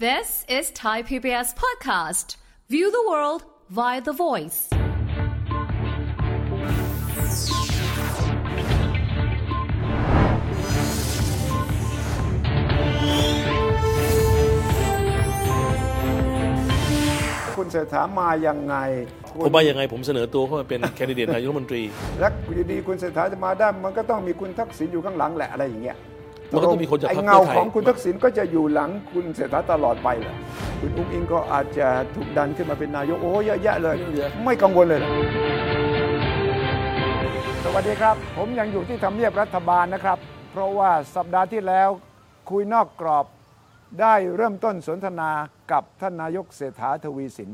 This is Thai PBS Podcast. View the world via the voice. คุณเศรษฐามายังไงผมว่ายังไงผมเสนอตัวเข้ามาเป็นแคนดิเดตนายกรัฐมนตรี และอยู่ดีๆคุณเศรษฐาจะมาได้มันก็ต้องมีคุณทักษิณอยู่ข้างหลังแหละอะไรอย่างเงี้ย มันก็ต้องมีคนจากพรรคไอ้เงาเพื่อไทยของคุณทักษิณก็จะอยู่หลังคุณเศรษฐาตลอดไปเหรอคุณอุ้งอิงก็อาจจะถูกดันขึ้นมาเป็นนายกโอ้เยอะแยะเลย ไม่กังวลเลยเหรอสวัสดีครับ ผมยังอยู่ที่ทำเนียบรัฐบาลนะครับ เพราะว่าสัปดาห์ที่แล้วคุยนอกกรอบได้เริ่มต้นสนทนากับท่านนายกเศรษฐาทวีสิน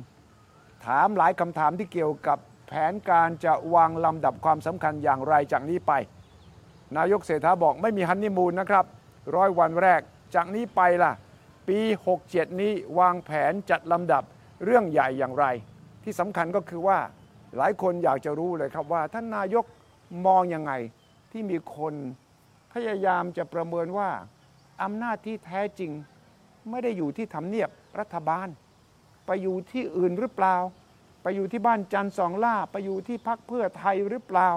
ถามหลายคำถามที่เกี่ยวกับแผนการจะวางลำดับความสำคัญอย่างไรจากนี้ไป นายกเศรษฐาบอกไม่มีฮันนีมูนนะครับร้อยวันแรก จากนี้ไปล่ะ ปี 67 นี้วางแผนจัดลำดับเรื่องใหญ่อย่างไร ที่สำคัญก็คือว่าหลายคนอยากจะรู้เลยครับว่าท่านนายกมองยังไงที่มีคนพยายามจะประเมินว่าอำนาจที่แท้จริง ไม่ได้อยู่ที่ทำเนียบรัฐบาล ไปอยู่ที่อื่นหรือเปล่า ไปอยู่ที่บ้านจันทร์สองล่า ไปอยู่ที่พักเพื่อไทยหรือเปล่า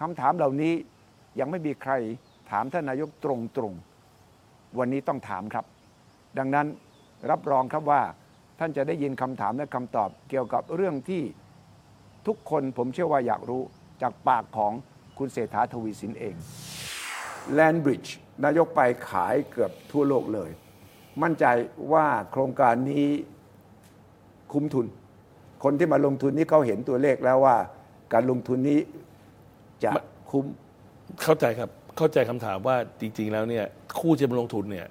คำถามเหล่านี้ ยังไม่มีใครถามท่านนายกตรงๆ วันนี้ต้องถามครับ ดังนั้นรับรองครับว่าท่านจะได้ยินคำถามและคำตอบเกี่ยวกับเรื่องที่ทุกคนผมเชื่อว่าอยากรู้จากปากของคุณเศรษฐาทวีสินเองแลนบริดจ์นายกไปขายเกือบทั่วโลกเลย มั่นใจว่าโครงการนี้คุ้มทุน คนที่มาลงทุนนี้เขาเห็นตัวเลขแล้วว่า การลงทุนนี้จะคุ้ม เข้าใจครับเข้าใจคำถามว่าจริง ๆ แล้วเนี่ย ผู้จะมาลงทุนเนี่ย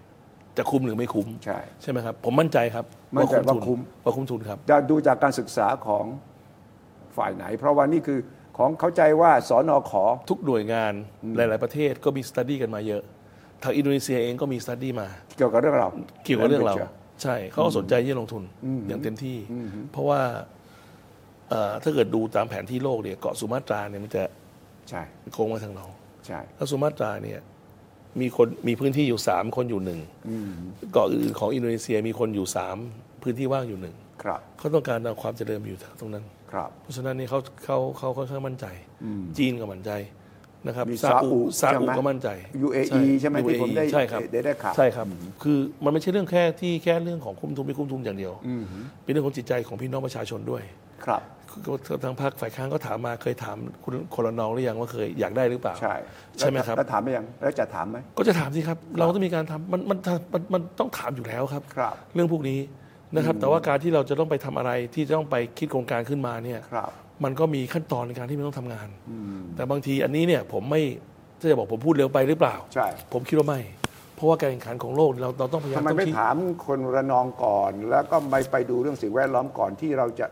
จะคุ้มหรือไม่คุ้มใช่ใช่ไหมครับ ผมมั่นใจครับมั่นใจว่าทุคุ้มว่าคุ้มทุนครับจะดูจากการศึกษาของฝ่ายไหน เพราะว่านี่คือของเข้าใจว่าสอนอขอทุกหน่วยงานหลาย ๆ ประเทศก็มีสต u d ดี้กันมาเยอะทางอินโดนีเซียเองก็มีสต u d ดี้มา เกี่ยวกับเรื่องเรา เกี่ยวกับเรื่องเรา Land Bridge ใช่เขาก็สนใจที่จะลงทุนอย่างเต็มที่ เพราะว่าเอ่อถ้าเกิดดูตามแผนที่โลกเนี่ยเกาะสุมาตราเนี่ยมันจะใช่โค้งมาทางเรา ใช่แล้วสุมาตราเนี่ยมีคนมีพื้นที่อยู่สามคนอยู่หนึ่งเกาะอื่นๆของอินโดนีเซียมีคนอยู่สามพื้นที่ว่างอยู่หนึ่งครับเขาต้องการเอาความเจริญมาอยู่ตรงนั้นครับเพราะฉะนั้นนี่เขาเขาเขาค่อนข้างมั่นใจ จีนก็มั่นใจนะครับมีซาอุซาซาอุอุใช่ไหมก็มั่นใจ UAE ใช่ไหมที่ผมได้ใช่ครับได้ได้ข่าวใช่ครับ คือมันไม่ใช่เรื่องแค่ที่แค่เรื่องของคุ้มทุนไม่คุ้มทุนอย่างเดียว เป็นเรื่องของจิตใจของพี่น้องประชาชนด้วยครับก็ ทางพรรคฝ่ายค้านก็ถามมาเคยถามคุณคนละนองหรือยังว่าเคยอยากได้หรือเปล่า ใช่ใช่ไหมครับแล้วถามไปยังแล้วจะถามไหมก็จะถามสิครับ เราต้องมีการทำมันมันมันมันต้องถามอยู่แล้วครับครับเรื่องพวกนี้นะครับแต่ว่าการที่เราจะต้องไปทำอะไรที่จะต้องไปคิดโครงการขึ้นมาเนี่ยครับมันก็มีขั้นตอนในการที่มันต้องทำงาน แต่บางทีอันนี้เนี่ยผมไม่ถ้าจะบอกผมพูดเร็วไปหรือเปล่า ใช่ ผมคิดว่าไม่ เพราะว่าการแข่งขันของโลกเราเราต้องพยายามทำไมต้องไม่คิดถามคนระนองก่อน แล้วก็ไปไปดูเรื่องสิ่งแวดล้อมก่อนที่เราจะ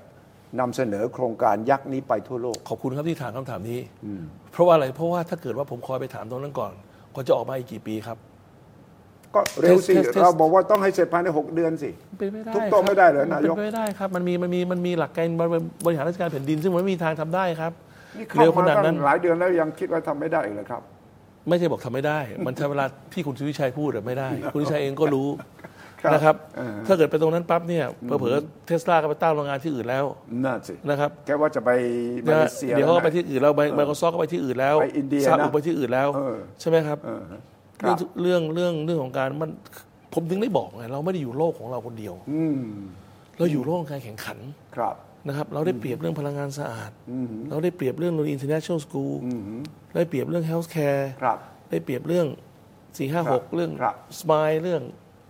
นำเสนอโครงการยักษ์นี้ไปทั่วโลก ขอบคุณครับที่ถามคำถามนี้ เพราะว่าอะไรเพราะว่าถ้าเกิดว่าผมคอยไปถามตรงนั้นก่อนก็จะออกมาอีกกี่ปีครับ ก็เร็วสิ Test- test- test เราบอกว่าต้องให้เสร็จภายในหกเดือนสิเป็นไม่ได้ทุบโต๊ะครับไม่ได้เหรอนายกเป็นไม่ได้ครับ มันมีมันมีมันมีหลักการบริหารราชการแผ่นดิน ซึ่งมันไม่มีทางทำได้ครับนี่เข้าเร็วขมานาดตั้นั้นงหลายเดือนแล้วยังคิดว่าทำไม่ได้อีกเหรอครับ ไม่ใช่บอกทำไม่ได้ มันใช้เวลาที่คุณสุวิชัยพูดอะไม่ได้ คุณสุวิชัยเองก็รู้ครับ นะครับเออถ้าเกิดไปตรงนั้นปั๊บเนี่ยเผลอๆเทสลาก็ไปตั้งโรงงานที่อื่นแล้วนั่นสินะครับแค่ว่าจะไปมาเลเซียเดี๋ยวเขาก็ไปนะที่อื่นแล้วไมโครซอฟก็ไปที่อื่นแล้วไปอินเดียซาอุนะไปที่อื่นแล้วเออใช่ไหมครับเออครับเรื่องเรื่องเรื่องของการมันผมถึงได้บอกไงเราไม่ได้อยู่โลกของเราคนเดียวอืมเราอยู่โลกของการแข่งขันครับนะครับ เราได้เปรียบเรื่องพลังงานสะอาด เราได้เปรียบเรื่องโรงเรียน international school ได้เปรียบเรื่อง health care ครับได้เปรียบเรื่องสี่ห้าหกเรื่องครับสมายเรื่อง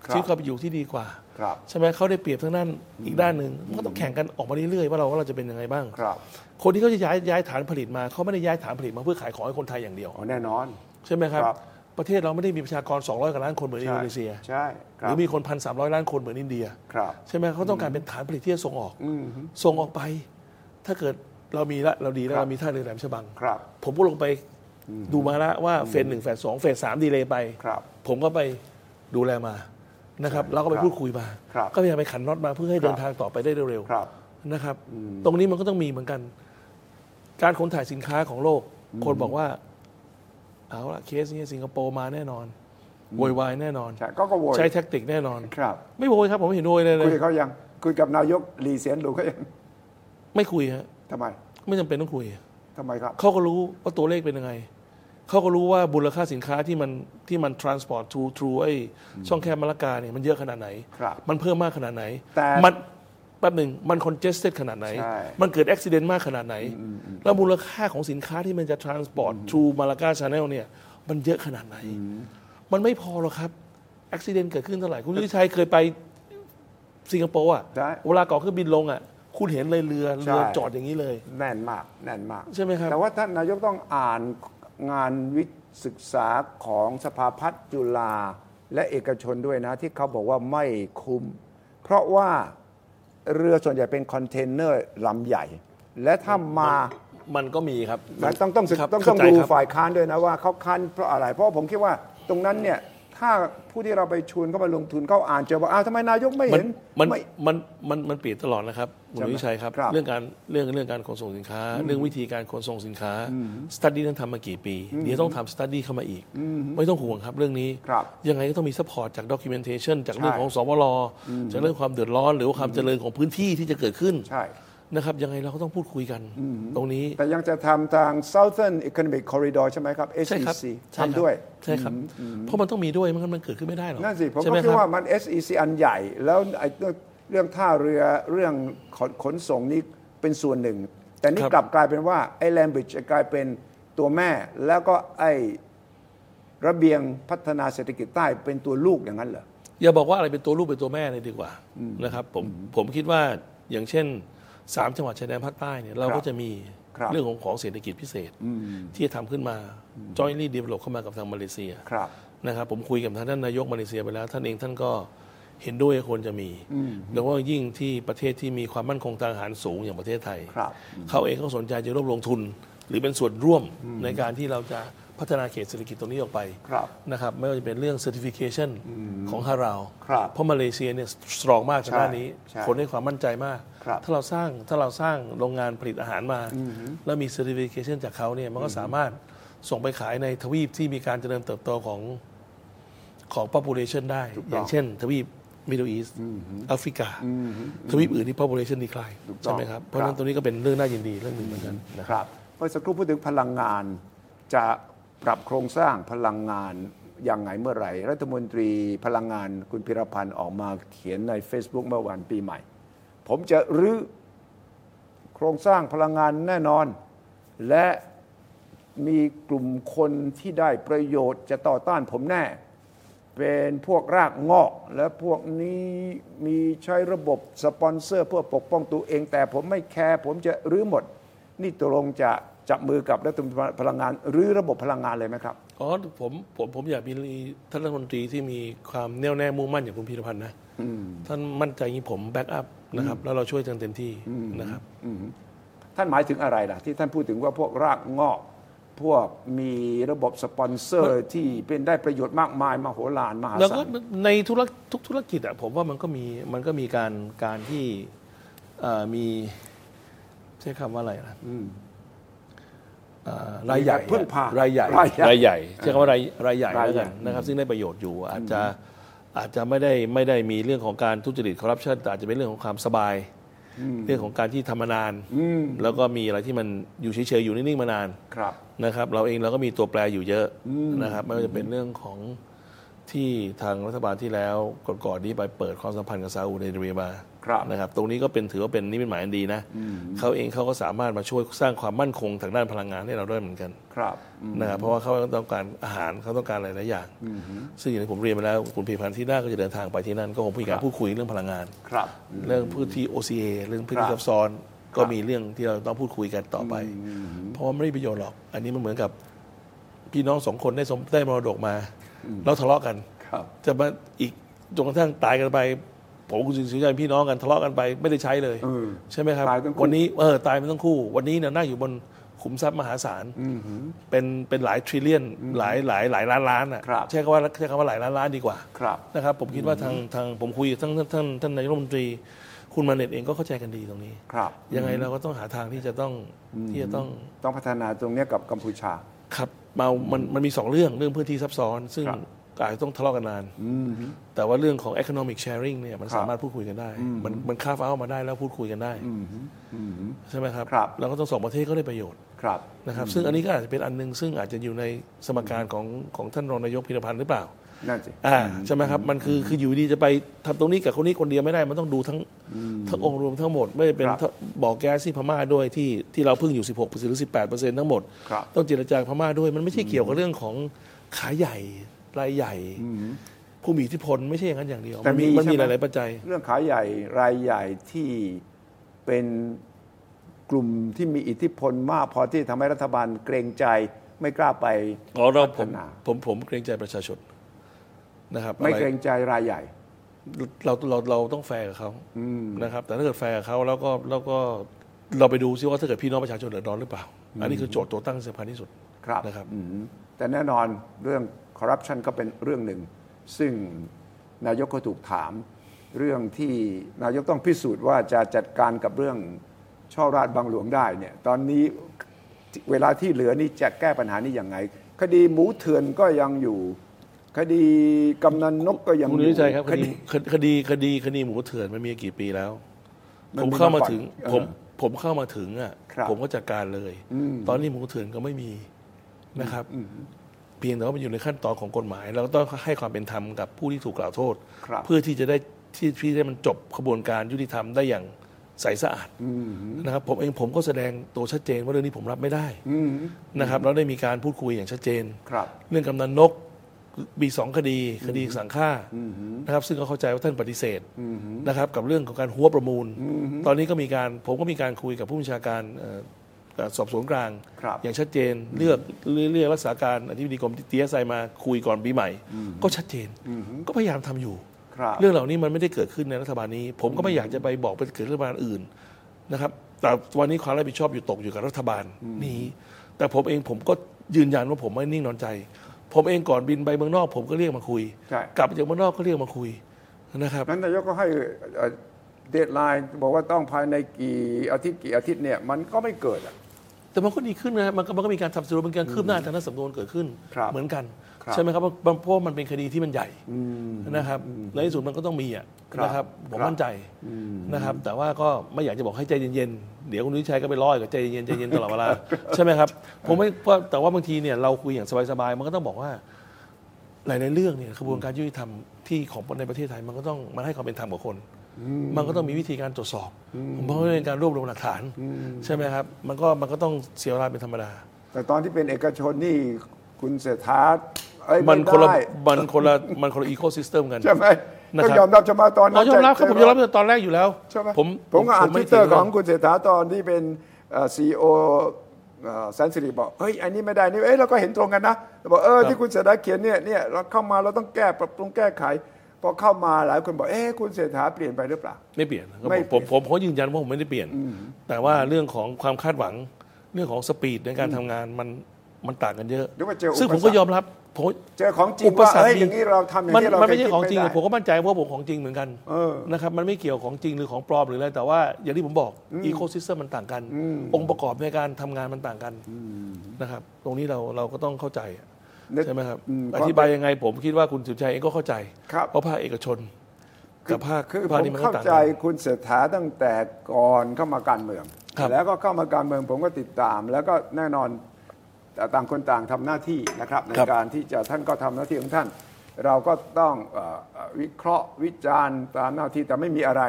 ครับชีวิตความเป็นอยู่ที่ดีกว่าครับใช่ไหมเขาได้เปรียบทั้งนั้นอีกด้านหนึ่งมันก็ต้องแข่งกันออกมาเรื่อยๆว่าเราว่าเราจะเป็นยังไงบ้างครับ คนที่เขาจะย้ายย้ายฐานผลิตมาเขาไม่ได้ย้ายฐานผลิตมาเพื่อขายของให้คนไทยอย่างเดียวอ๋อแน่นอน ใช่ไหมครับครับ ประเทศเราไม่ได้มีประชากร 200กว่าล้านคนเหมือนอินโดนีเซียใช่คหรับรือมีคนพันสามล้อยล้านคนเหมือนอินเดียครับใช่ไหมเขาต้องการเป็นฐานผลิตที่จะส่งออกส่งออกไป ถ้าเกิดเรามีละเราดีแล้วครับเรามีท่าเรือแหลมฉบังครับผมก็ลงไปดูมาแล้วว่าเฟสหนึ่งเฟสสองเฟสสามดีเลยไปครับผมก็ไปดูแลมา นะครับเราก็ไปครับพูดคุยมา ครับก็พยายามไปขันน็อตมาเพื่อให้ครับเดินทางต่อไปได้เร็วครับๆนะครับตรงนี้มันก็ต้องมีเหมือนกัน การขนถ่ายสินค้าของโลก คนบอกว่า เอาละเคสนี้สิงคโปร์มาแน่นอนโวยวายแน่นอน ใช่ก็ก็โวยใช้แท็กติกแน่นอน ครับไม่โวยครับผมไม่เห็นโวยเลยเลคุยยกับเขายังคุยกับนายกลีเซียนหลูเขายังไม่คุยฮะทำไมไม่จำเป็นต้องคุย ทำไมครับ เขาก็รู้ว่าตัวเลขเป็นยังไง เขาก็รู้ว่ามูลค่าสินค้าที่มันที่มัน transport through through ไอ้ช่องแคบมะละกาเนี่ยมันเยอะขนาดไหน ครับมันเพิ่มมากขนาดไหน แต่มันแป๊บหนึ่งมัน congested ขนาดไหน ใช่ มันเกิดอุบิเหตุมากขนาดไหน แล้วมูลค่าของสินค้าที่มันจะ transport through มาลากา channel เนี่ยมันเยอะขนาดไหน มันไม่พอหรอกครับอุบิเหตุเกิดขึ้นเท่าไหร่ คุณวิชัยเคยไปสิงคโปร์อะได้เวลาก่อเครื่องบินลงอะ คุณเห็นเลยเรือ เรือใช่ จอดอย่างนี้เลย แน่นมาก แน่นมาก ใช่ไหมครับ แต่ว่าท่านนายกต้องอ่าน งานวิศึกษาของสภาพัฒน์จุฬาและเอกชนด้วยนะ ที่เขาบอกว่าไม่คุ้ม เพราะว่าเรือส่วนใหญ่เป็นคอนเทนเนอร์ลำใหญ่ และถ้ามามันก็มีครับนะต้องต้องศึกครับต้องเข้าต้องใจดูครับฝ่ายค้านด้วยนะว่าเขาค้านเพราะอะไร เพราะผมคิดว่าตรงนั้นเนี่ย ถ้าผู้ที่เราไปชวนเขามาลงทุนเขาอ่านเจอว่าอ้าวทำไมนายกไม่มันเห็นมันไม่มันมันมันเปลี่ยนตลอดนะครับคุณใช่ไหมวิชัยครับครับ เรื่องการเรื่องเรื่องการขนส่งสินค้า เรื่องวิธีการขนส่งสินค้า study นั้นทำมากี่ปี เดี๋ยวต้องทำ study เข้ามาอีก ไม่ต้องห่วงครับเรื่องนี้ครับยังไงก็ต้องมี support จาก documentation จากเรื่องใช่ของสวรจากเรื่องความเดือดร้อน หรือว่าความเจริญของพื้นที่ที่จะเกิดขึ้นใช่ นะครับยังไงเราก็ต้องพูดคุยกันตรงนี้ แต่ยังจะทำทาง Southern Economic Corridor ใช่ไหมครับใช่ครับ SEC ใช่ครับทำด้วย ใช่ครับ เพราะมันต้องมีด้วยไมันมันเกิดขึ้นไม่ได้หรอกนั่นสิ ผมใช่ก็ไหมคิดรับว่ามัน SEC อันใหญ่ แล้วไอ้เรื่องเรื่องท่าเรือเรื่องขนขนส่งนี้เป็นส่วนหนึ่ง แต่นี่ครับกลับกลายเป็นว่า ไอ้แลมบริดจ์กลายเป็นตัวแม่ แล้วก็ไอ้ระเบียงพัฒนาเศรษฐกิจใต้เป็นตัวลูกอย่างนั้นเหรออย่าบอกว่าอะไรเป็นตัวลูกเป็นตัวแม่เลยดีกว่านะครับผมผมคิดว่าอย่างเช่น สามจังหวัดชายแดนภาคใต้เนี่ยเราครัก็บจะมีครับเรื่องของของเศรษฐกิจพิเศษที่จะทำขึ้นมา jointly develop เข้ามากับทางมาเลเซียครับนะครับผมคุยกับทางท่านนายกมาเลเซียไปแล้ว ท่านเองท่านก็เห็นด้วยควรจะมีโดยเฉพาะยิ่งที่ประเทศที่มีความมั่นคงทางอาหารสูงอย่างประเทศไทยครับเขาเองก็สนใจจะร่วมลงทุน หรือเป็นส่วนร่วมในการที่เราจะ พัฒนาเขตเศรษฐกิจตรงนี้ออกไปครับนะครับไม่ว่าจะเป็นเรื่อง certification ของฮาราวครับเพราะมาเลเซียเนี่ยสตรองมากทางด้านนี้ใช่คนให้ความมั่นใจมากครับถ้าเราสร้างถ้าเราสร้างโรงงานผลิตอาหารมา แล้วมี certification จากเขาเนี่ยมันก็สามารถส่งไปขายในทวีปที่มีการเจริญเติบโตของของ population ได้ถูกต้องอย่างเช่น ทวีป Middle East แอฟริกา ทวีปอื่นที่ population decline ถูกต้องใช่ไหมครับ เพราะฉะนั้นตรงนี้ก็เป็นเรื่องน่ายินดีเรื่องหนึ่งเหมือนกันนะคครับรับเมื่อสักครู่พูดถึงพลังงานจะ ปรับโครงสร้างพลังงานอย่างไงเมื่อไหร่ รัฐมนตรีพลังงานคุณพิรพันธ์ออกมาเขียนใน Facebook เมื่อวันปีใหม่ ผมจะรื้อโครงสร้างพลังงานแน่นอน และมีกลุ่มคนที่ได้ประโยชน์จะต่อต้านผมแน่ เป็นพวกรากงอก และพวกนี้มีใช้ระบบสปอนเซอร์เพื่อปกป้องตัวเอง แต่ผมไม่ care ผมจะรื้อหมด นี่ตกลงจะ จับมือกับรัฐมนตรีพลังงาน หรือระบบพลังงานเลยไหมครับ อ๋อผมผมผมอยากมีท่านรัฐมนตรีที่มีความแน่วแน่มุ่งมั่นอย่างคุณพีระพันธุ์นะท่านมั่นใจอย่างนี้ผม back up นะครับ แล้วเราช่วยกันเต็มที่นะครับท่านหมายถึงอะไรล่ะ ที่ท่านพูดถึงว่าพวกรากงอก พวกมีระบบสปอนเซอร์ที่เป็นได้ประโยชน์มากมายมโหฬารมหาแล้วศาก็ลในธุรกทุกธุรกิจอะผมว่ามันก็มีมันก็มีการการที่เอ่อมีใช้คำว่าอะไรนะเอ่อ รายใหญ่อะพึ่งพารายใหญ่รายใหญ่รายใหญ่ใช้คำว่ารายรายใหญ่รายแล้วใหญ่กันนะครับซึ่งได้ประโยชน์อยู่อาจจะอาจจะไม่ได้ไม่ได้มีเรื่องของการทุจริตคอร์รัปชันแต่อาจจะเป็นเรื่องของความสบาย เรื่องของการที่ทำมานานแล้วก็มีอะไรที่มันอยู่เฉยๆอยู่นิ่งๆมานานครับนะครับ เราเองเราก็มีตัวแปรอยู่เยอะนะครับไม่ว่าจะเป็นเรื่องของ ที่ทางรัฐบาลที่แล้วก่อนๆนี้ไปเปิดความสัมพันธ์กับซาอุดิอาระเบียมาครับนะครับ ตรงนี้ก็เป็นถือว่าเป็นนิมิตหมายอันดีนะเขาเองเขาก็สามารถมาช่วยสร้างความมั่นคงทางด้านพลังงานให้เราด้วยเหมือนกันครับอืมนะครับเพราะว่าเขาต้องการอาหารเขาต้องการหลายๆอย่าง ซึ่งอย่างที่ผมเรียนมาแล้วคุณพีพันธ์ที่หน้าก็จะเดินทางไปที่นั่น ก็คงมีการพูดคุยเรื่องพลังงานครับเรื่องพื้นที่ OCA เรื่องพื้นที่ครับซับซ้อนก็ครับมีเรื่องที่เราต้องพูดคุยกันต่อไป เพราะว่าไม่ได้ประโยชน์หรอก อันนี้มันเหมือนกับพี่น้องสองคนได้สมได้มรดกมา แล้วทะเลาะกันครับจะมาอีกจนกระทั่งตายกันไปผมคุณสิงห์ชัยพี่น้องกันทะเลาะกันไปไม่ได้ใช้เลยเออใช่ไหมครับตายทั้งคู่วันนี้เออตายไปทั้งคู่ วันนี้เนี่ยนั่งอยู่บนขุมทรัพย์มหาศาลเป็นเป็นหลายทริลเลียนหลายหลายหลายล้านล้านอะครับใช้คำว่าใช้คำว่าหลายล้านล้านดีกว่าครับนะครับผมคิดว่าทางทางผมคุยกับท่านท่านท่านท่านนายกรัฐมนตรี คุณมาเน็ตเองก็เข้าใจกันดีตรงนี้ครับ ยังไงเราก็ต้องหาทางที่จะต้องที่จะต้องต้องพัฒนาตรงเนี้ยกับกัมพูชาครับ มามันมันมีสองเรื่องเรื่องพื้นที่ซับซ้อน ซึ่งครับก็อาจจะต้องทะเลาะกันนาน แต่ว่าเรื่องของ economic sharing เนี่ยมันครับสามารถพูดคุยกันได้ มันมันคาฟ้ามาได้แล้วพูดคุยกันได้ใช่ไหมครับครับ แล้วก็ต้องสองประเทศก็ได้ประโยชน์ครับ นะครับ ซึ่งอันนี้ก็อาจจะเป็นอันหนึง ซึ่งอาจจะอยู่ในสมการของของท่านรองนายกพิรพันธ์หรือเปล่า นั่นสิอ่าใช่ไหมครับมันคือคืออยู่ดีจะไปทำตรงนี้กับคนนี้คนเดียวไม่ได้มันต้องดูทั้งทั้งองค์รวมทั้งหมด ไม่ได้เป็นครับบ่อแก๊สที่พม่าด้วยที่ที่เราเพิ่งอยู่ 16หรือ 18ทั้งหมดครับต้องเจรจากับพม่าด้วย มันไม่ใช่เกี่ยวกับเรื่องของขายใหญ่รายใหญ่ผู้มีอิทธิพลไม่ใช่อย่างนั้นอย่างเดียวแต่มันมีมีมันมีใช่หไหมลาย ๆ ปัจจัย เรื่องขายใหญ่รายใหญ่ที่เป็นกลุ่มที่มีอิทธิพลมากพอที่ทำให้รัฐบาลเกรงใจไม่กล้าไปอ๋อเราผมพัฒนาผมผมเกรงใจประชาชน นะครับไม่อะเกรงใจรายใหญ่ เราเราเราต้องแฟร์กับเขานะครับ แต่ถ้าเกิดแฟร์กับเขาแล้วก็แล้วก็เราไปดูซิว่าถ้าเกิดพี่น้องประชาชนเดือดร้อนหรือเปล่า อันนี้คือโจทย์ตัวตั้งสำคัญที่สุดครับนะครับอืมแต่แน่นอนเรื่องคอร์รัปชันก็เป็นเรื่องหนึ่ง ซึ่งนายกก็ถูกถาม เรื่องที่นายกต้องพิสูจน์ว่าจะจัดการกับเรื่องช่อราชบางหลวงได้เนี่ยตอนนี้เวลาที่เหลือนี่จะแก้ปัญหานี้ยังไง คดีหมูเถื่อนก็ยังอยู่ คดีกำนันนกก็ยังคุณอยู่นิชัยครับคคดีดีคดีคดีคดีหมูเถื่อนมันมีกี่ปีแล้วมันผมมีเข้ามามาก่อนถึงเออผมผมเข้ามาถึงอะครับผมก็จัดการเลย ตอนนี้หมูเถื่อนก็ไม่มีนะครับเพียงแต่ว่ามันอยู่ในขั้นตอนของกฎหมายเราก็ต้องให้ความเป็นธรรมกับผู้ที่ถูกกล่าวโทษครับเพื่อที่จะได้ที่ที่ได้มันจบขบวนการยุติธรรมได้อย่างใสสะอาดนะครับผมเองผมก็แสดงตัวชัดเจนว่าเรื่องนี้ผมรับไม่ได้นะครับเราได้มีการพูดคุยอย่างชัดเจนครับเรื่องกำนันนก มีสองคดีคดีสั่งฆ่านะครับซึ่งก็เข้าใจว่าท่านปฏิเสธนะครับกับเรื่องของการหัวประมูล ตอนนี้ก็มีการผมก็มีการคุยกับผู้บัญชาการเอ่อเอ่อสอบสวนกลางครับอย่างชัดเจนเลือกเรียกรักษาการอธิบดีกรมตีเอสไอมาคุยก่อนปีใหม่ ก็ชัดเจนก็พยายามทำอยู่ครับเรื่องเหล่านี้มันไม่ได้เกิดขึ้นในรัฐบาลนี้ ผมก็ไม่อยากจะไปบอกไปเกิดรัฐบาลอื่นนะครับแต่วันนี้ความรับผิดชอบอยู่ตกอยู่กับรัฐบาลนี้ แต่ผมเองผมก็ยืนยันว่าผมไม่นิ่งนอนใจ ผมเองก่อนบินไปเมืองนอก ผมก็เรียกมาคุย ใช่ กลับจากเมืองนอกก็เรียกมาคุยนะครับ นั้นนายกก็ให้เดทไลน์บอกว่าต้องภายในกี่อาทิตย์กี่อาทิตย์เนี่ยมันก็ไม่เกิดอะ แต่มันก็ดีขึ้นนะมันก็มันก็มีการทำสรุปเป็นการคืบหน้าทางด้านสำนวนเกิดขึ้น ครับเหมือนกัน ครับใช่ไหมครับเพราะเพราะมันเป็นคดีที่มันใหญ่นะครับในที่สุดมันก็ต้องมีอะครับนะครับผมครับมั่นใจนะครับ แต่ว่าก็ไม่อยากจะบอกให้ใจเย็นๆเดี๋ยวคุณวิชัยก็ไปร้อยกับใจเย็นใจเย็นตลอดเวลาใช่ไหมครับผมไม่เพราะแต่ว่าบางทีเนี่ยเราคุยอย่างสบายๆมันก็ต้องบอกว่า หลายๆเรื่องเนี่ยกระบวนการยุติธรรมที่ของในประเทศไทยมันก็ต้องมันให้ความเป็นธรรมกับคน มันก็ต้องมีวิธีการตรวจสอบ ผมเพราะว่าเป็นการรวบรวมหลักฐาน ใช่ไหมครับ มันก็มันก็ต้องเสียเวลาเป็นธรรมดา แต่ตอนที่เป็นเอกชนนี่คุณเศรษฐาเอ้ยมันคนละได้มันคนละมันคนละอีโคซิสเต็มกัน ใช่ไหมนะครับต้องยอมรับใช่ไหมตอนนั้เรานยอมรับครับใจผมยอมรับตั้งแต่ตอนแรกอยู่แล้วใช่ไหมผมผมก็อ่านทไม่วิตเตอร์ถีของคุณเศรษฐาตอนที่เป็นซีอีโอแสนสิริบอกเฮ้ยอันนี้ไม่ได้นี่เอ้ยเราก็เห็นตรงกันนะเราบอกเออที่คุณเศรษฐาเขียนเนี่ยเนี่ยเราเข้ามาเราต้องแก้ปรับปรุงแก้ไข พอเข้ามาหลายคนบอกเอ๊ะคุณเศรษฐาเปลี่ยนไปหรือเปล่า ไม่เปลี่ยนไม่ผมผมผมยืนยันว่าผมไม่ได้เปลี่ยน แต่ว่าเรื่องของความคาดหวัง เรื่องของสปีดในการทำงานมันมันต่างกันเยอะหรือว่าเจออุปสรรค ซึ่งผมก็ยอมรับผมเจอของจริงอุปว่าสรรคเอ้ยมีอย่างนี้เราทำอย่างมันที่เรามันไม่ใช่เคยคิดของจริงไม่ได้ผมก็มั่นใจว่าผมของจริงเหมือนกันเออ นะครับมันไม่เกี่ยวของจริงหรือของปลอมหรืออะไรแต่ว่าอย่างที่ผมบอกอีโคซิสเต็มมันต่างกัน องค์ประกอบในการทำงานมันต่างกันนะครับ ตรงนี้เราเราก็ต้องเข้าใจอะนึก ใช่ไหมครับอืมอธิบายยังไงผมคิดว่าคุณสุชัยเองก็เข้าใจ ครับเพราะภาคเอกชนกับภาคคือผภาคมนี้มันก็เข้าต่างใจกัน คุณเศรษฐาตั้งแต่ก่อนเข้ามาการเมือง ครับแล้วก็เข้ามาการเมืองผมก็ติดตาม แล้วก็แน่นอนแต่ต่างคนต่างทำหน้าที่นะครับ ในการที่จะท่านก็ทำหน้าที่ของท่าน เราก็ต้องเอ่อเอ่อวิเคราะห์วิจารณ์ตามหน้าที่แต่ไม่มีอะไร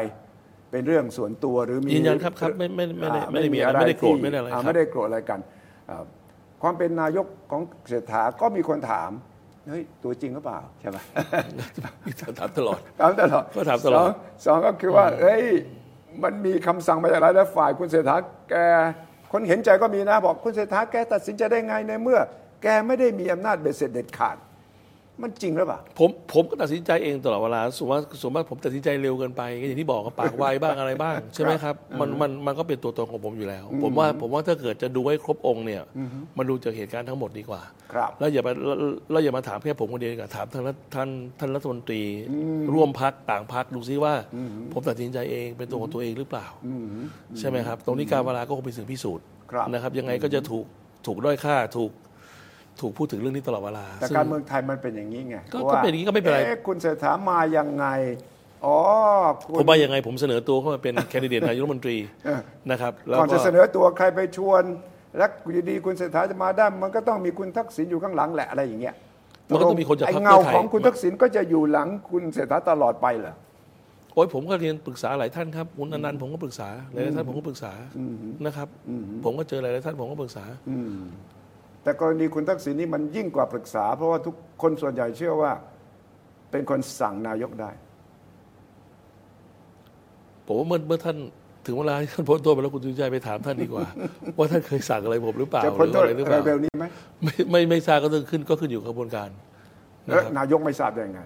เป็นเรื่องส่วนตัวหรือมียืนยันครับครับไม่ไม่ไม่ได้อ่าไม่ได้มีอะไรไม่ได้โกรธไม่ได้อะไราครับไม่ได้โกรธอะไรกันอ่า ความเป็นนายกของเศรษฐาก็มีคนถามเฮ้ยตัวจริงหรือเปล่าใช่ไหมถามตลอดถามตลอดก็ถามตลอดสงสองก็คือว่าเอ้ยมันมีคำสั่งมาจากหลายหลายฝ่ายคุณเศรษฐาแกคนเห็นใจก็มีนะบอกคุณเศรษฐาแกตัดสินใจได้ไงในเมื่อ แกไม่ได้มีอำนาจเบ็ดเสร็จเด็ดขาด มันจริงหรือเปล่าผมผมก็ตัดสินใจเองตลอดเวลาส่วนมากส่วนมากผมตัดสินใจเร็วเกินไปก็อย่างที่บอกก็ปากไวบ้างอะไรบ้าง ใช่ไหมครับมันมันมันก็เป็นตัวตนของผมอยู่แล้ว ผมว่าผมว่าถ้าเกิดจะดูให้ครบองค์เนี่ยมันดูจากเหตุการณ์ทั้งหมดดีกว่า ครับ แล้วอย่าไปแล้วแล้วอย่ามาถามแค่ผมคนเดียวดีกว่าถามท่านรัฐท่านท่านรัฐมนตรี ร่วมพักต่างพักดูซิว่า ผมตัดสินใจเองเป็นตัวของตัวเองหรือเปล่าใช่ไหมครับ ตรงนี้การเวลาก็คงเป็นสิ่งพิสูจน์ครับนะครับ ยังไงก็จะถูกถูกด้อยค่าถูก ถูกพูดถึงเรื่องนี้ตลอดเวลา แต่ซึ่งการเมืองไทยมันเป็นอย่างนี้ไงก็ว่าก็เป็นอย่างนี้ก็ไม่เป็นไรอ๊ะคุณเศรษฐามายังไงอ๋อคุณผมว่ายังไงผมเสนอตัวเข้ามาเป็นแคนดิเดตนายกรัฐมนตรีเออนะครับแล้วก่อนก็จะเสนอตัวใครไปชวน แล้วอยู่ดีๆคุณเศรษฐาจะมาได้ มันก็ต้องมีคุณทักษิณอยู่ข้างหลังแหละอะไรอย่างเงี้ยมันก็ต้องมีคนจากไอ้พรรคเงาเพื่อไทยของคุณทักษิณก็จะอยู่หลังคุณเศรษฐาตลอดไปเหรอโอ้ยผมก็เรียนปรึกษาหลายท่านครับคุณอนันต์ผมก็ปรึกษาหลายๆท่านผมก็ปรึกษานะครับ ผมก็เจอหลายๆท่านผมก็ปรึกษา แต่กรณีคุณทักษิณนี่มันยิ่งกว่าปรึกษา เพราะว่าทุกคนส่วนใหญ่เชื่อว่าเป็นคนสั่งนายกได้ ผมว่าเมื่อเมื่อท่านถึงเวลาที่ท่านพ้นโทษไปแล้วคุณสุวิชัยไปถามท่านดีกว่า ว่าท่านเคยสั่งอะไรผมหรือเปล่าจะหพ้นรือโทษอะไรหรือเปล่าเร็วๆนี้ไหมไม่ไม่ไม่ทราบก็ต้องขึ้นก็ขึ้นอยู่กับกระบวนการนะแล้วครับนายกไม่ทราบได้ไง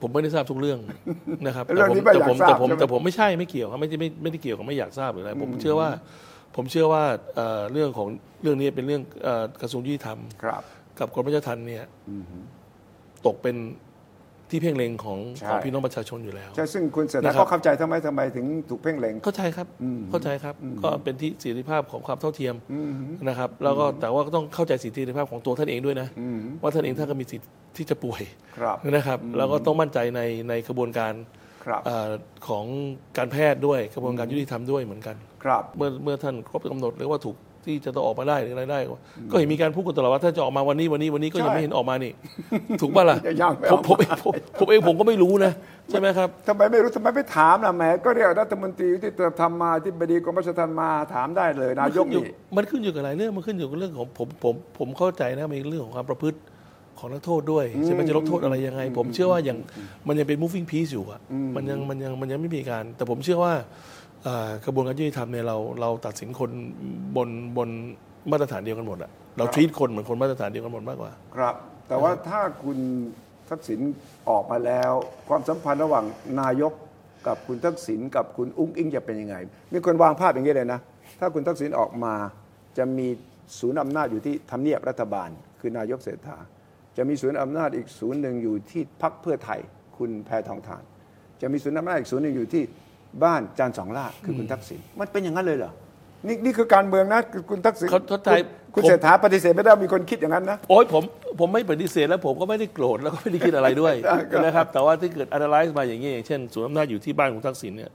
ผมไม่ได้ทราบทุกเรื่องนะครับเรื่องนี้ไม่แต่อยากผมทราบแต่ผมใช่ไหมแต่ผมไม่ใช่ไม่เกี่ยวครับไม่ได้ไม่ไม่ได้เกี่ยวกับไม่อยากทราบหรืออะไรผมเชื่อว่า ผมเชื่อว่าเอ่อเรื่องของเรื่องนี้เป็นเรื่องเอ่อกระทรวงยุติธรรม ครับ กับกรมราชทัณฑ์เนี่ยตกเป็นที่เพ่งเล็งของใช่ ของพี่น้องประชาชนอยู่แล้ว ใช่ซึ่งคุณเศรษฐานะครับ ก็เข้าใจทำไมทำไมถึงถูกเพ่งเล็ง เข้าใจครับเข้าใจครับ ก็เป็นที่สิทธิภาพของความเท่าเทียมนะครับ แล้วก็แต่ว่าก็ต้องเข้าใจสิทธิภาพของตัวท่านเองด้วยนะว่าท่านเองท่านก็มีสิทธิ์ที่จะป่วยครับ นะครับ แล้วก็ต้องมั่นใจในในกระบวนการครับเอ่อ ของการแพทย์ด้วยกระบวนการยุติธรรมด้วยเหมือนกันครับเมื่อเมื่อท่านครบกำหนดหรือว่าถูกที่จะต้องออกมาได้หรืออะไรได้ ก็เห็นมีการพูดกันตลอดว่าถ้าจะออกมาวันนี้วันนี้วันนี้ก็ยังใช่ไม่เห็นออกมานี่ ถูกป่ะล่ะยังไม่ผอมอกผมเองมาผมผมเองผมก็ไม่รู้นะ ใช่ไหมครับทำไมไม่รู้ทำไมไม่ถามล่ะแหมก็เรียกรัฐมนตรีที่ทำมาที่บดีกรมราชทัณฑ์มาถามได้เลยนายกมันขึ้นอยู่นี่มันขึ้นอยู่กับหลายเรื่องมันขึ้นอยู่กับเรื่องของผมผมผมเข้าใจนะมันเป็นเรื่องของความประพฤติ ของนักโทษด้วยใช่ไหมจะลดโทษอะไรยังไง ผมเชื่อว่ายังมันยังเป็น moving piece อยู่อะมันยังมันยังมันยังไม่มีการ แต่ผมเชื่อว่าเอ่อกระบวนการยุติธรรมเนี่ยเราเราตัดสินคนบนบนมาตรฐานเดียวกันหมดอะเรา treat คนเหมือนคนมาตรฐานเดียวกันหมดมากกว่า ครับ แต่ว่าถ้าคุณทักษิณออกมาแล้ว ความสัมพันธ์ระหว่างนายกกับคุณทักษิณกับคุณอุ้งอิงจะเป็นยังไง มีคนวางภาพอย่างนี้เลยนะ ถ้าคุณทักษิณออกมาจะมีศูนย์อำนาจอยู่ที่ทำเนียบรัฐบาล คือนายกเศรษฐา จะมีศูนย์อำนาจอีกศูนย์หนึ่งอยู่ที่พักเพื่อไทยคุณแพทองทาน จะมีศูนย์อำนาจอีกศูนย์หนึ่งอยู่ที่บ้านจานสองล่าคือคุณทักษิณมันเป็นอย่างนั้นเลยเหรอนี่นี่คือการเมืองนะคือคุณทักษิณเขาเข้าใจคุณผมเศรษฐาปฏิเสธไม่ได้มีคนคิดอย่างนั้นนะโอ้ยผมผมไม่ปฏิเสธแล้วผมก็ไม่ได้โกรธแล้วก็ไม่ได้คิดอะไรด้วยครับนะครับแต่ว่าที่เกิด analyze มาอย่างนี้อย่างเช่นศูนย์อำนาจอยู่ที่บ้านคุณทักษิณเนี่ย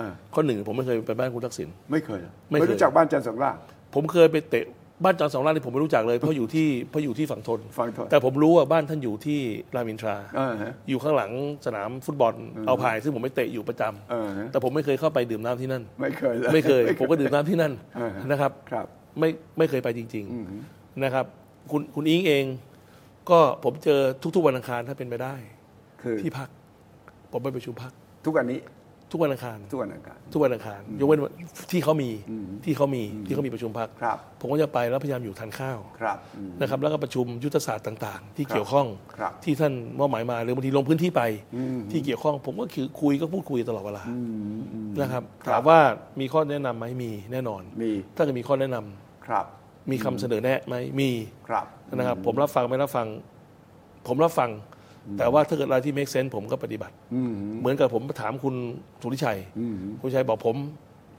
อ่าข้อหนึ่งผมไม่เคยไปบ้านคุณทักษิณไม่เคยเหรอไม่เคยรู้จักบ้านจันทร์สองล่าผมเคยไปเตะ บ้านจอห์นสองล้านนี่ผมไม่รู้จักเลยเพราะอยู่ที่เพราะอยู่ที่ฝั่งทน ฝั่งทน แต่ผมรู้ว่าบ้านท่านอยู่ที่รามอินทรา อ่าฮะ อยู่ข้างหลังสนามฟุตบอลเอาพาย ซึ่งผมไปเตะอยู่ประจำอ่าฮะแต่ผมไม่เคยเข้าไปดื่มน้ำที่นั่น ไม่เคยเลย ไม่เคย ผมก็ดื่มน้ำที่นั่นอ่าฮะ นะครับ ครับ ไม่ไม่เคยไปจริงๆนะครับ คุณคุณอิงเอง ก็ผมเจอทุกๆวันอังคารถ้าเป็นไปได้ คือที่พัก ผมไปประชุมพักทุกวันนี้ ทุกวันอังคาร ทุกวันอังคาร ทุกวันอังคาร ยกเว้นวันที่เขามีที่เขามีที่เขามีประชุมพักครับผมก็จะไปแล้วพยายามอยู่ทานข้าวครับอืมนะครับ แล้วก็ประชุมยุทธศาสตร์ต่าง ๆ ที่เกี่ยวข้องครับที่ท่านมอบหมายมาหรือบางทีลงพื้นที่ไป ที่เกี่ยวข้อง ผมก็คือคุยก็พูดคุยตลอดเวลานะครับครับถามว่ามีข้อแนะนำไหมมีแน่นอนมีถ้าเกิดมีข้อแนะนำครับ มีคำเสนอแนะไหมมีครับนะครับ ผมรับฟังไม่รับฟัง ผมรับฟัง แต่ว่าถ้าเกิดอะไรที่ make sense ผมก็ปฏิบัติอืมเหมือนกับผมถามคุณสุริชัยอืมคุณชัยบอกผม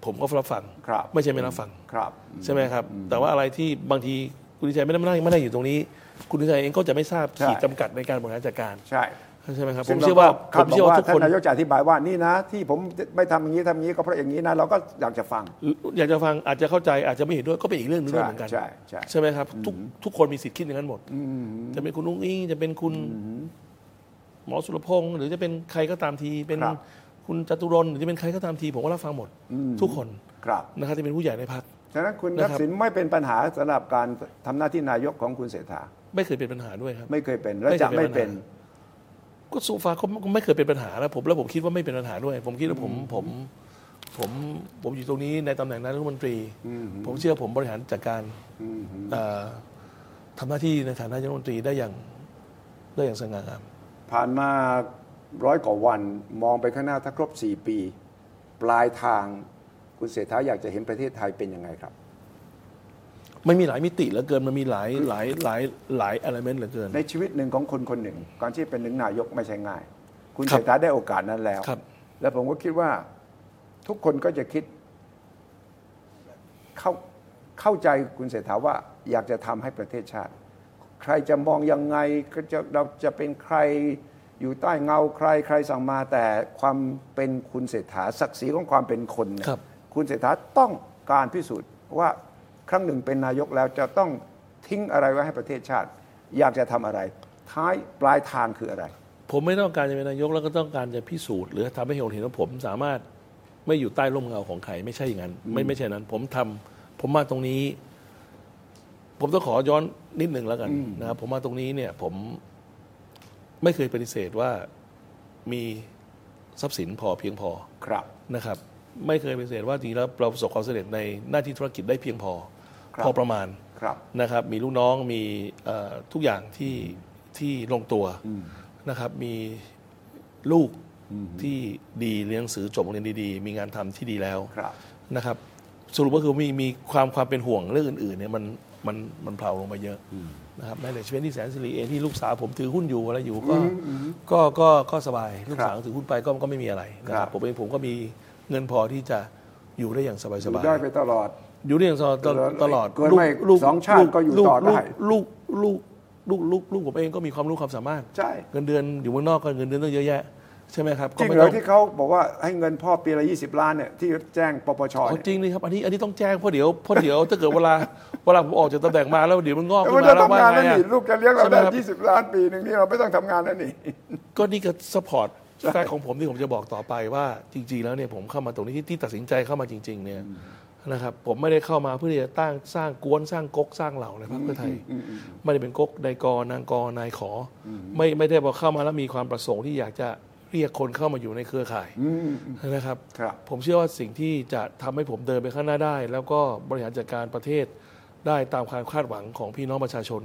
ผมก็รับฟังครับไม่ใช่ไม่รับฟังครับใช่ไหมครับ แต่ว่าอะไรที่บางทีคุณสุริชัยไม่ได้ไม่ได้ไม่ได้อยู่ตรงนี้ คุณสุริชัยเองก็จะไม่ทราบใช่ขีดจำกัดในการบริหารจัดการใช่ใช่ไหมครับผซึ่งมเชื่อว่าคาผดมบอกเชื่อว่าว่าทุกท่าคนนนายกจะอธิบายว่านี่นะ ที่ผมไม่ทำอย่างนี้ทำอย่างนี้ก็เพราะอย่างนี้นะเราก็อยากจะฟัง อยากจะฟังอาจจะเข้าใจอาจจะไม่เห็นด้วยก็เป็นอีกเรื่องหนึงด้วยเหมือนกันใช่ใช่ใช่ไหมครับทุกทุกคนมีสิทธิ์คิดอย่างนั้นหมดจะเป็นคุณนุ้งอิงจะเป็นคุณ หมอสุรพงศ์หรือจะเป็นใครก็ตามที เป็นครับคุณจตุรนต์หรือจะเป็นใครก็ตามที ผมก็รับฟังหมดทุกคนครับ นะครับที่เป็นผู้ใหญ่ในพรรคฉะนั้นคุณนะครับทักษิณไม่เป็นปัญหาสำหรับการทำหน้าที่นายกของคุณเศรษฐา ไม่เคยเป็นปัญหาด้วยครับ ไม่เคยเป็น และไม่เคยจะเป็นไม่ปัญหาเป็นก็โซฟาก็ก็ไม่เคยเป็นปัญหาแล้วผมแล้วผมคิดว่าไม่เป็นปัญหาด้วย ผมคิดว่าผมผมผมผมอยู่ตรงนี้ในตำแหน่งนายกรัฐมนตรีผมเชื่อผมบริหารจัดการเอ่อทำหน้าที่ในฐานะนายกรัฐมนตรีได้อย่างได้อย่างสง่างาม ผ่านมาร้อยกว่าวันมองไปข้างหน้าถ้าครบ 4 ปี ปลายทางคุณเศรษฐาอยากจะเห็นประเทศไทยเป็นยังไงครับ มันมีหลายมิติเหลือเกินมันมีหลายหลายหลายหลายอ l เมนต์เหลือเกิน ในชีวิตหนึ่งของคนคนหนึ่งการที่เป็นหนึ่งนายกไม่ใช่ง่าย คุณครับเศรษฐาได้โอกาสนั้นแล้วครับแล้วผมก็คิดว่าทุกคนก็จะคิดเข้าเข้าใจคุณเศรษฐาว่าอยากจะทำให้ประเทศชาติ ใครจะมองยังไงก็จะเราจะเป็นใครอยู่ใต้เงาใครใครสั่งมาแต่ความเป็นคุณเศรษฐาศักดิ์ศรีของความเป็นคนเนี่ยครับ คุณเศรษฐาต้องการพิสูจน์ว่าครั้งหนึ่งเป็นนายกแล้วจะต้องทิ้งอะไรไว้ให้ประเทศชาติ อยากจะทำอะไร ท้ายปลายทางคืออะไร ผมไม่ต้องการจะเป็นนายกแล้วก็ต้องการจะพิสูจน์หรือทำให้เห็นว่าผมสามารถไม่อยู่ใต้ร่มเงาของใครไม่ใช่อย่างนั้นไม่ไม่ใช่นั้น ผมทำผมมาตรงนี้ ผมต้องขอย้อนนิดหนึ่งแล้วกันนะครับผมมาตรงนี้เนี่ยผมไม่เคยปฏิเสธว่ามีทรัพย์สินพอเพียงพอครับนะครับ ไม่เคยปฏิเสธว่าจริงๆแล้วเราประสบความสำเร็จในหน้าที่ธุรกิจได้เพียงพอครับพอประมาณครับนะครับ มีลูกน้องมีเอ่อทุกอย่างที่ที่ลงตัวนะครับ มีลูกที่ดีเรียนหนังสือจบโรงเรียนดีๆ มีงานทำที่ดีแล้วครับนะครับ สรุปก็คือมีมีความความเป็นห่วงเรื่องอื่นๆเนี่ยมัน มันมันเผาลงไปเยอะนะครับแม้แต่ชีวิตที่แสนสิริเองที่ลูกสาวผมถือหุ้นอยู่อะไรอยู่ก็ก็ก็ก็สบายลูกสาวถือหุ้นไปก็ก็ไม่มีอะไรนะคครัรับบผมเองผมก็มีเงินพอที่จะอยู่ได้อย่างสบายอๆยู่ได้ไปตลอด อยู่ได้อย่างตลอดตลอดตลอดเกินไม่สองชาติก็อยู่ต่อได้ลูกลูกลูกลูกลูกผมเองก็มีความรู้ความสามารถใช่เงินเดือนอยู่เมืองนอกก็เงินเดือนต้องเยอะแยะ ใช่ไหมครับจริงไม่เหรต้อที่เขาบอกว่าให้เงินพ่อปีละ20 ล้านเนี่ยที่แจ้งปปชเอาเนี่ยจริงเลยครับอันนี้อันนี้ต้องแจ้งเพราะเดี๋ยวเพราะเดี๋ยวถ้าเกิดเวลาเวลาผมออกจากตำแหน่งมาแล้วเดี๋ยวมันงอกแต่ขึ้มันนมาจะแล้วทำว่างานไงแล้วอะนี่ลูกจะเลี้ยงเราใช่ไหมได้ครับ20 ล้านปีหนึ่งนี่เราไม่ต้องทำงานแล้วนี่ก็นี่ก็สปอร์ตแฟกของผมที่ผมจะบอกต่อไปว่าจริง ๆ แล้วเนี่ยผมเข้ามาตรงนี้ที่ที่ตัดสินใจเข้ามาจริง ๆ เนี่ยนะครับผมไม่ได้เข้ามาเพื่อที่จะตั้งสร้างกวนสร้างก๊กสร้างเหล่าในพรรคเพื่อไทย ไม่ได้เป็นก๊กนายกนางกนายขออไม่ไม่ได้บอกเข้ามาแล้วมีความประสงค์ที่อยากจะ เรียกคนเข้ามาอยู่ในเครือข่ายนะครับครับผมเชื่อว่าสิ่งที่จะทำให้ผมเดินไปข้างหน้าได้ แล้วก็บริหารจัดการประเทศได้ตามความคาดหวังของพี่น้องประชาชน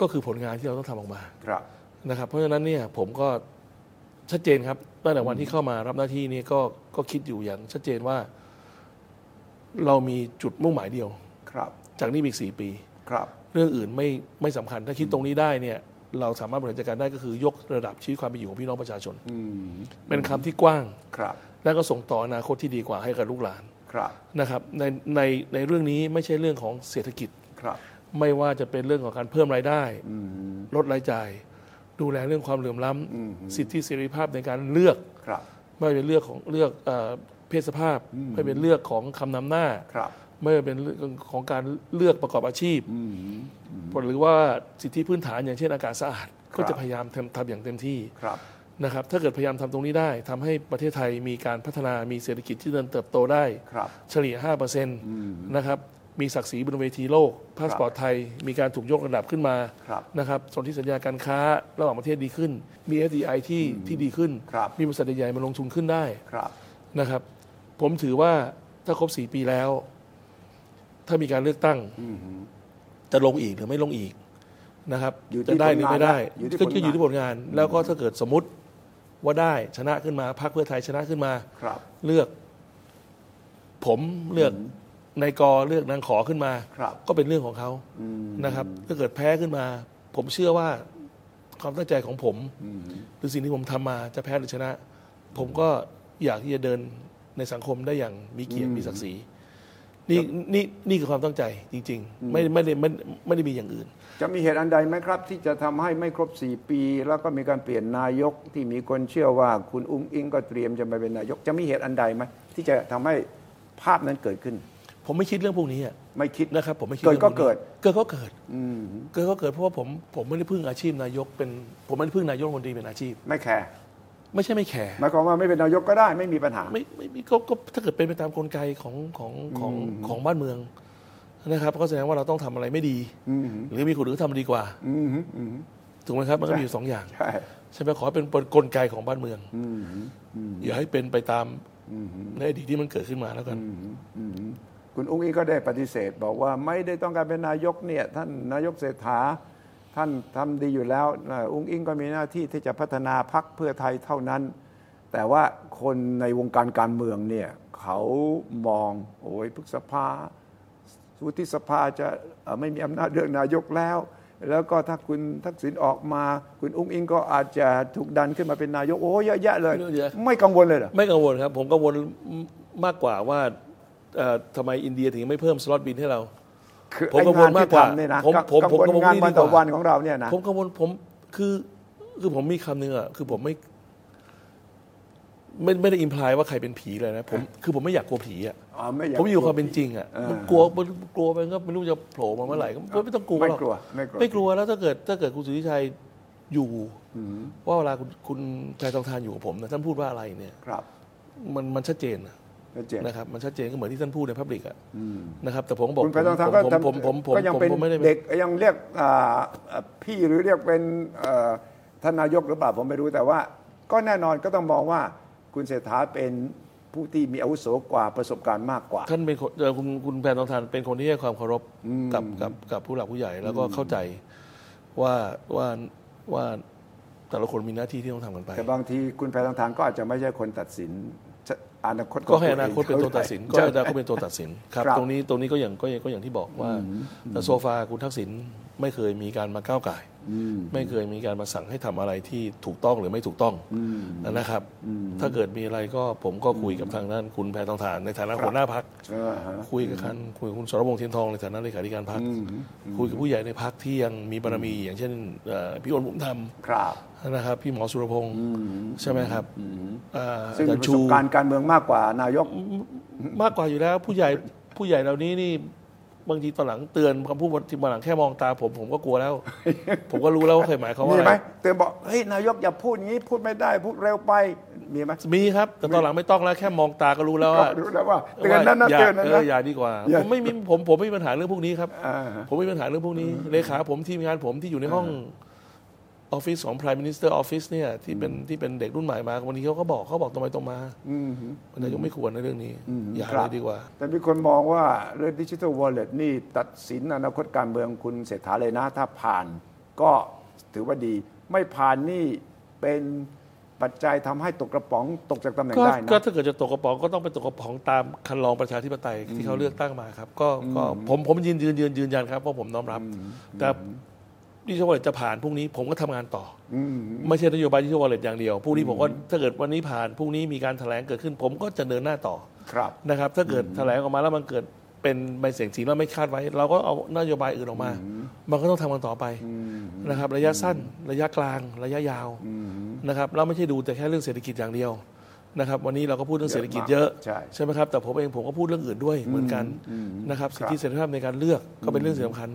ก็คือผลงานที่เราต้องทำออกมาครับนะครับ เพราะฉะนั้นเนี่ยผมก็ชัดเจนครับตั้งแต่วันที่เข้ามารับหน้าที่นี้ก็ก็คิดอยู่อย่างชัดเจนว่า เรามีจุดมุ่งหมายเดียวครับ จากนี้ไปอีกสี่ปีครับ เรื่องอื่นไม่ไม่สำคัญถ้าคิดตรงนี้ได้เนี่ย เราสามารถบริหารจัดการได้ก็คือยกระดับชีวิตความเป็นอยู่ของพี่น้องประชาชนอืมเป็นคำที่กว้างครับและก็ส่งต่ออนาคตที่ดีกว่าให้กับลูกหลานครับนะครับในในในเรื่องนี้ไม่ใช่เรื่องของเศรษฐกิจครับไม่ว่าจะเป็นเรื่องของการเพิ่มรายได้อืมลดรายจ่าย ดูแลเรื่องความเหลื่อมล้ำอืมสิทธิเสรีภาพในการเลือกครับไม่ว่าเป็นเลือกของเลือกเอ่อเพศสภาพไม่เป็นเลือกของคำนำหน้าครับ ไม่ว่าเป็นเรื่องของการเลือกประกอบอาชีพอืมหรือว่าสิทธิพื้นฐานอย่างเช่นอากาศสะอาดครับก็จะพยายามทำทำอย่างเต็มที่ครับนะครับถ้าเกิดพยายามทำตรงนี้ได้ทำให้ประเทศไทยมีการพัฒนามีเศรษฐกิจที่เดินเติบโตได้ครับเฉลี่ย 5%นะครับมีศักดิ์ศรีบนเวทีโลกพาสปอร์ตไทย มีการถูกยกระดับขึ้นมาครับนะครับสนธิสัญญาการค้าระหว่างประเทศดีขึ้น มี FDI ที่ที่ดีขึ้นครับมีบริษัทใหญ่ๆมาลงทุนขึ้นได้ครับนะครับผมถือว่าถ้าครบ 4 ปีแล้ว ถ้ามีการเลือกตั้ง จะลงอีกหรือไม่ลงอีกนะครับอยู่ที่จะได้หรือไม่ได้ผลงานนะอยู่ที่ก็ผลงานอยู่ที่ผลงาน แล้วก็ถ้าเกิดสมมติว่าได้ชนะขึ้นมาพรรคเพื่อไทยชนะขึ้นมาครับเลือก ผมเลือกนายกเลือกนางขอขึ้นมาครับก็เป็นเรื่องของเขาอืมนะครับถ้าเกิดแพ้ขึ้นมา ผมเชื่อว่าความตั้งใจของผมหรือสิ่งที่ผมทำมาจะแพ้หรือชนะ ผมก็อยากที่จะเดินในสังคมได้อย่างมีเกียรติมีศักดิ์ศรี นี่นี่นี่คือความตั้งใจจริง ๆ ไม่ไม่ได้ไม่ไม่ได้มีอย่างอื่น จะมีเหตุอันใดไหมครับ ที่จะทำให้ไม่ครบ 4 ปี แล้วก็มีการเปลี่ยนนายกที่มีคนเชื่อว่าคุณอุ้งอิงก็เตรียมจะมาเป็นนายก จะมีเหตุอันใดไหมที่จะทำให้ภาพนั้นเกิดขึ้น ผมไม่คิดเรื่องพวกนี้อะไม่คิดนะครับผมไม่คิดเกิดก็รื่องพวนี้เกิดเกิดก็เกิดอืมเกิดก็เกิดเพราะว่าผมผมไม่ได้พึ่งอาชีพนายกเป็นผมไม่ได้พึ่งนายกรัฐมนตรีเป็นอาชีพไม่แคร์ ไม่ใช่ไม่แคร์หมายความว่าไม่เป็นนายกก็ได้ไม่มีปัญหาไม่ไม่ไม่ก็ก็ถ้าเกิดเป็นไปตามกลไกของของของของบ้านเมืองนะครับก็แสดงว่าเราต้องทำอะไรไม่ดีอืมหรือมีคนอื่นทำดีกว่าอืมอืมถูกไหมครับมันก็มีอยู่สองอย่างใช่ใช่ไหมขอให้เป็นกลไกของบ้านเมืองอืมอืมอย่าให้เป็นไปตามอืมในอดีตที่มันเกิดขึ้นมาแล้วกันอืมคุณอุ้งอิงก็ได้ปฏิเสธ บอกว่าไม่ได้ต้องการเป็นนายกเนี่ย ท่านนายกเศรษฐา ท่านทำดีอยู่แล้วนะอุ้งอิงก็มีหน้าที่ที่จะพัฒนาพักเพื่อไทยเท่านั้น แต่ว่าคนในวงการการเมืองเนี่ยเขามองโอ้ยพฤษภาสุทธิสภาจะเอ่อไม่มีอำนาจเลือกนายกแล้ว แล้วก็ถ้าคุณทักษิณออกมา คุณอุ้งอิงก็อาจจะถูกดันขึ้นมาเป็นนายกโอ้เยอะแยะเลยเยอะแยะไม่กังวลเลยเหรอไม่กังวลครับ ผมกังวลมากกว่าว่าเอ่อทำไมอินเดียถึงไม่เพิ่มสล็อตบินให้เรา คือผมไอ้กังวลงานมากที่กว่าทำเนี่ยนะผมกังผมกังผมวลกังวลงานนี่วันดีกว่าต่อวันของเราเนี่ยนะผมกังวลผมคือคือผมมีคำหนึ่งอะคือผมไม่ ไม่ไม่ได้อิมพลายว่าใครเป็นผีเลยนะผมคือผมไม่อยากกลัวผีอะอ๋อไม่อยากผมอยู่กับความเป็นจริงอะเออมันกลัวมันกลัวมันก็ไม่รู้จะโผล่มาเมื่อไหร่ก็ไม่ต้องกลัวไม่หรอกกลัวไม่กลัวไม่กลัวแล้วถ้าเกิดถ้าเกิดคุณสุทธิชัยอยู่ว่าเวลาคุณคุณชายทองทานอยู่กับผมนะท่านพูดว่าอะไรเนี่ย ครับ มันมันชัดเจนนะชัดเจ นนะครับมันชัดเจนก็เหมือนที่ท่านพูดในพับลิกอะนะครับแต่ผมก็บอกคุณแพทองทานผมก็ผมทำผมผมผมก็ยังผมเป็นผมไม่ได้เด็กยังเรียกอ่าอ่าพี่หรือเรียกเป็นเอ่อท่านนายกหรือเปล่าผมไม่รู้แต่ว่า ก็แน่นอนก็ต้องมองว่าคุณเศรษฐาเป็นผู้ที่มีอาวุโสกว่าประสบการณ์มากกว่า ท่านเป็นคนเอ่อคุณคุณแพทองทานเป็นคนที่ให้ความเคารพกับกับกับผู้หลักผู้ใหญ่แล้วก็เข้าใจว่าว่าว่าแต่ละคนมีหน้าที่ที่ต้องทำกันไป แต่บางทีคุณแพทองทานก็อาจจะไม่ใช่คนตัดสิน อนาคตขงก็ให้อวงนาคตเป็นตัวตัดสิน ก็ใช่ให้อนาคตเป็นตัวตัดสินครับครับตรงนี้ตรงนี้ก็อย่างก็อย่างก็อย่างที่บอกว่าแต่โซฟาคุณทักษิณไม่เคยมีการมาก้าวไก่าย ไม่เคยมีการมาสั่งให้ทำอะไรที่ถูกต้องหรือไม่ถูกต้องนะครับ ถ้าเกิดมีอะไรก็ผมก็คุยกับทางด้านคุณแพทองทาน ในฐานะหัวหน้าพักเออฮะคุยกับคันคุยกับคุณสรพงษ์เทียนทองในฐานะเลขาธิการพักคุยกับผู้ใหญ่ในพักที่ยังมีบารมี อย่างเช่นเอ่อพี่อ้นบุญธรรมครับนะครับพี่หมอสุรพงษ์ใช่ไหมครับเอ่อซึ่งอามีจารประย์สชูบการณ์การเมืองมากกว่านายกมากกว่าอยู่แล้วผู้ใหญ่ผู้ใหญ่เหล่านี้นี่ บางทีตอนหลังเตือนคำพูดที่มาหลังแค่มองตาผมผมก็กลัวแล้ว ผมก็รู้แล้วว่าเคยหมายเขามว่ามีอะไหมไรเตือนบอกเฮ้ยนายกอย่าพูดงี้พูดไม่ได้พูดเร็วไปมีไหมมีครับ แต่ตอนหลังไม่ต้องแล้วแค่มองตาก็รู้แล้วก็ว่ารู้แล้วว่าเตือนนั้นนะอย่าเตือนนั้นเอนะออย่าดีกว่าอย่า ผมไม่มีผมผมไม่มีปัญหาเรื่องพวกนี้ครับ อ่า ผมไม่มีปัญหาเรื่องพวกนี้เลขาผมทีมงานผมที่อยู่ในห้อง ออฟฟิศของ Prime Minister Office เนี่ยที่เป็นที่เป็นเด็กรุ่นใหม่มาวันนี้เขาก็บอกเขาบอกตรงไปตรงมามันนายกไม่ควรในเรื่องนี้ อย่าคเลรับยดีกว่า แต่มีคนมองว่าเรื่องดิจิทัลวอลเล็ตนี่ตัดสินอนาคตการเมืองคุณเศรษฐาเลยนะ ถ้าผ่านก็ถือว่าดี ไม่ผ่านนี่เป็นปัจจัยทำให้ตกกระป๋องตกจากตำแหน่งก็ได้นะก็ถ้าเกิดจะตกกระป๋องก็ต้องไปตกกระป๋องตามคันลองประชาธิปไตยที่เขาเลือกตั้งมาครับ ก็ก็ผมผมยืนยืนยืนยืนยันครับเพราะผมน้อมรับ แต่ ดิจิทัลวอลเล็ตจะผ่านพรุ่งนี้ผมก็ทำงานต่ออไม่ใช่นโยบายดิจิทัลวอลเล็ตอย่างเดียวพรุ่งนี้ผมก็ถ้าเกิดวันนี้ผ่านพรุ่งนี้มีการแถลงเกิดขึ้น ผมก็จะเดินหน้าต่อครับนะครับ ถ้าเกิดแถลงออกมาแล้วมันเกิดเป็นใบเสียงจริงแล้วไม่คาดไว้ เราก็เอานโยบายอื่นออกมา มันก็ต้องทำกันต่อไปนะครับ ระยะสั้นระยะกลางระยะยาวนะครับเราไม่ใช่ดูแต่แค่เรื่องเศรษฐกิจอย่างเดียวนะครับวันนี้เราก็พูดเรื่องเศรษฐกิจเยอะใช่ใช่ไหมครับแต่ผมเองผมก็พูดเรื่องอื่นด้วยเหมือนกันนะครับสิทธิเสรีภาพในการเลือกก็เป็นเรื่องสำคัญ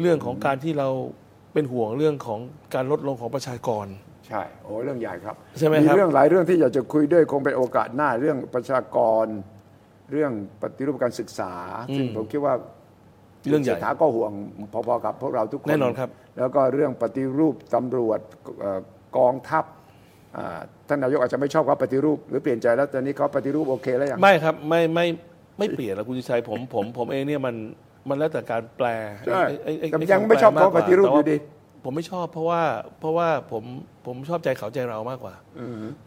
เรื่องของการที่เรา เป็นห่วงเรื่องของการลดลงของประชากร ใช่ โอ้เรื่องใหญ่ครับใช่ไหมครับเรื่องหลายเรื่องที่อยากจะคุยด้วยคงเป็นโอกาสหน้าเรื่องประชากร เรื่องปฏิรูปการศึกษาซึ่งผมคิดว่าเรื่องใหญ่ศษฐาก็ห่วงพอๆกับพวกเราทุกคนแน่นอนครับ แล้วก็เรื่องปฏิรูปตำรวจเอ่อกองทัพอ่าท่านนายกอาจจะไม่ชอบเขาปฏิรูป หรือเปลี่ยนใจแล้วตอนนี้เขาปฏิรูปโอเคแล้วยังไม่ครับไม่ไม่ไม่เปลี่ยนแล้วคุณชัยผมผมผมเองเนี่ยมัน มันแล้วแต่การแปลใช่ไอ้ไอ้ไอ้แต่ไอ้ยังคำไม่ชอบแปลเขากกว่ปฏิรูปแต่ว่าอยู่ดี ผมไม่ชอบเพราะว่าเพราะว่าผมผมชอบใจเขาใจเรามากกว่า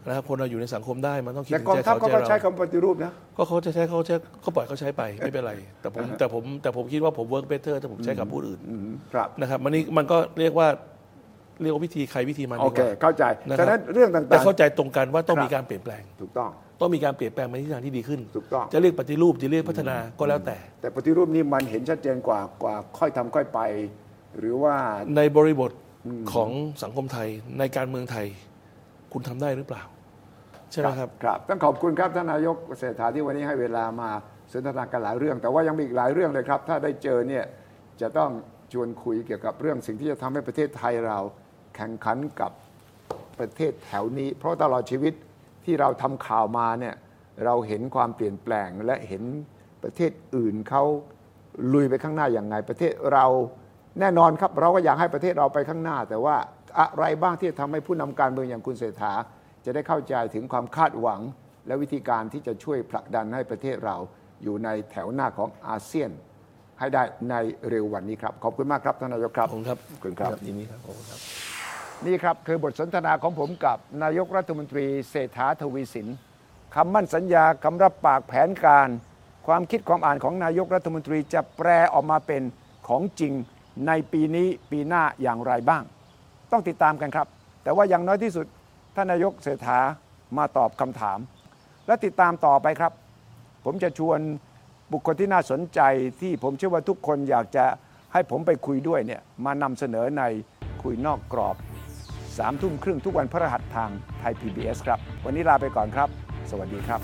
นะครับคนเราอยู่ในสังคมได้มันต้องคิดแต่ถึงกองใจทัพเขาก็ใจใช้เราคำปฏิรูปนะก็เขาจะใช้เขาใช้ก็ปล่อยเขาใช้ไปไม่เป็นไร แต่ผมแต่ผมแต่ผมคิดว่าผม work better ถ้าผมใช้กับผู้อื่นครับนะครับมันนี่มันก็เรียกว่าเรียกว่าวิธีใครวิธีมันโอดีกเคว่าเข้าใจนะครับฉะนั้นเรื่องแต่ต่างเข้าใจตรงกันว่าต้องครับมีการเปลี่ยนแปลงๆถูกต้อง ต้องมีการเปลี่ยนแปลงไปในทิศทางที่ดีขึ้น ถูกต้อง จะเรียกปฏิรูปจะเรียกพัฒนาก็แล้วแต่ แต่ปฏิรูปนี่มันเห็นชัดเจนกว่ากว่าค่อยทำค่อยไป หรือว่า ในบริบทของสังคมไทยในการเมืองไทย คุณทำได้หรือเปล่า ใช่ไหมครับ ครับต้องขอบคุณครับท่านนายกเศรษฐาที่วันนี้ให้เวลามาสนทนากันหลายเรื่อง แต่ว่ายังมีอีกหลายเรื่องเลยครับ ถ้าได้เจอเนี่ยจะต้องชวนคุยเกี่ยวกับเรื่องสิ่งที่จะทำให้ประเทศไทยเรา แข่งขันกับประเทศแถวนี้ เพราะตลอดชีวิต ที่เราทำข่าวมาเนี่ยเราเห็นความเปลี่ยนแปลงและเห็นประเทศอื่นเขาลุยไปข้างหน้าอย่างไง ประเทศเราแน่นอนครับ เราก็อยากให้ประเทศเราไปข้างหน้า แต่ว่าอะไรบ้างที่จะทำให้ผู้นำการเมืองอย่างคุณเศรษฐา จะได้เข้าใจถึงความคาดหวัง และวิธีการที่จะช่วยผลักดันให้ประเทศเราอยู่ในแถวหน้าของอาเซียน ให้ได้ในเร็ววันนี้ครับ ขอบคุณมากครับท่านนายกครับขอบคุณครับขอบคุณครับยินดีครับขอบคุณครับ นี่ครับ คือบทสนทนาของผมกับนายกรัฐมนตรีเศรษฐาทวีสินคำมั่นสัญญาคำรับปากแผนการ ความคิดความอ่านของนายกรัฐมนตรีจะแปลออกมาเป็นของจริงในปีนี้ปีหน้าอย่างไรบ้าง ต้องติดตามกันครับ แต่ว่าอย่างน้อยที่สุดท่านนายกเศรษฐามาตอบคำถาม และติดตามต่อไปครับ ผมจะชวนบุคคลที่น่าสนใจที่ผมเชื่อว่าทุกคนอยากจะให้ผมไปคุยด้วยเนี่ยมานำเสนอในคุยนอกกรอบ สามทุ่มครึ่งทุกวันพระหัสทางไทย PBS ครับ วันนี้ลาไปก่อนครับ สวัสดีครับ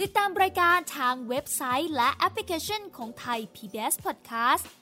ติดตามรายการทางเว็บไซต์และแอปพลิเคชันของไทย PBS Podcast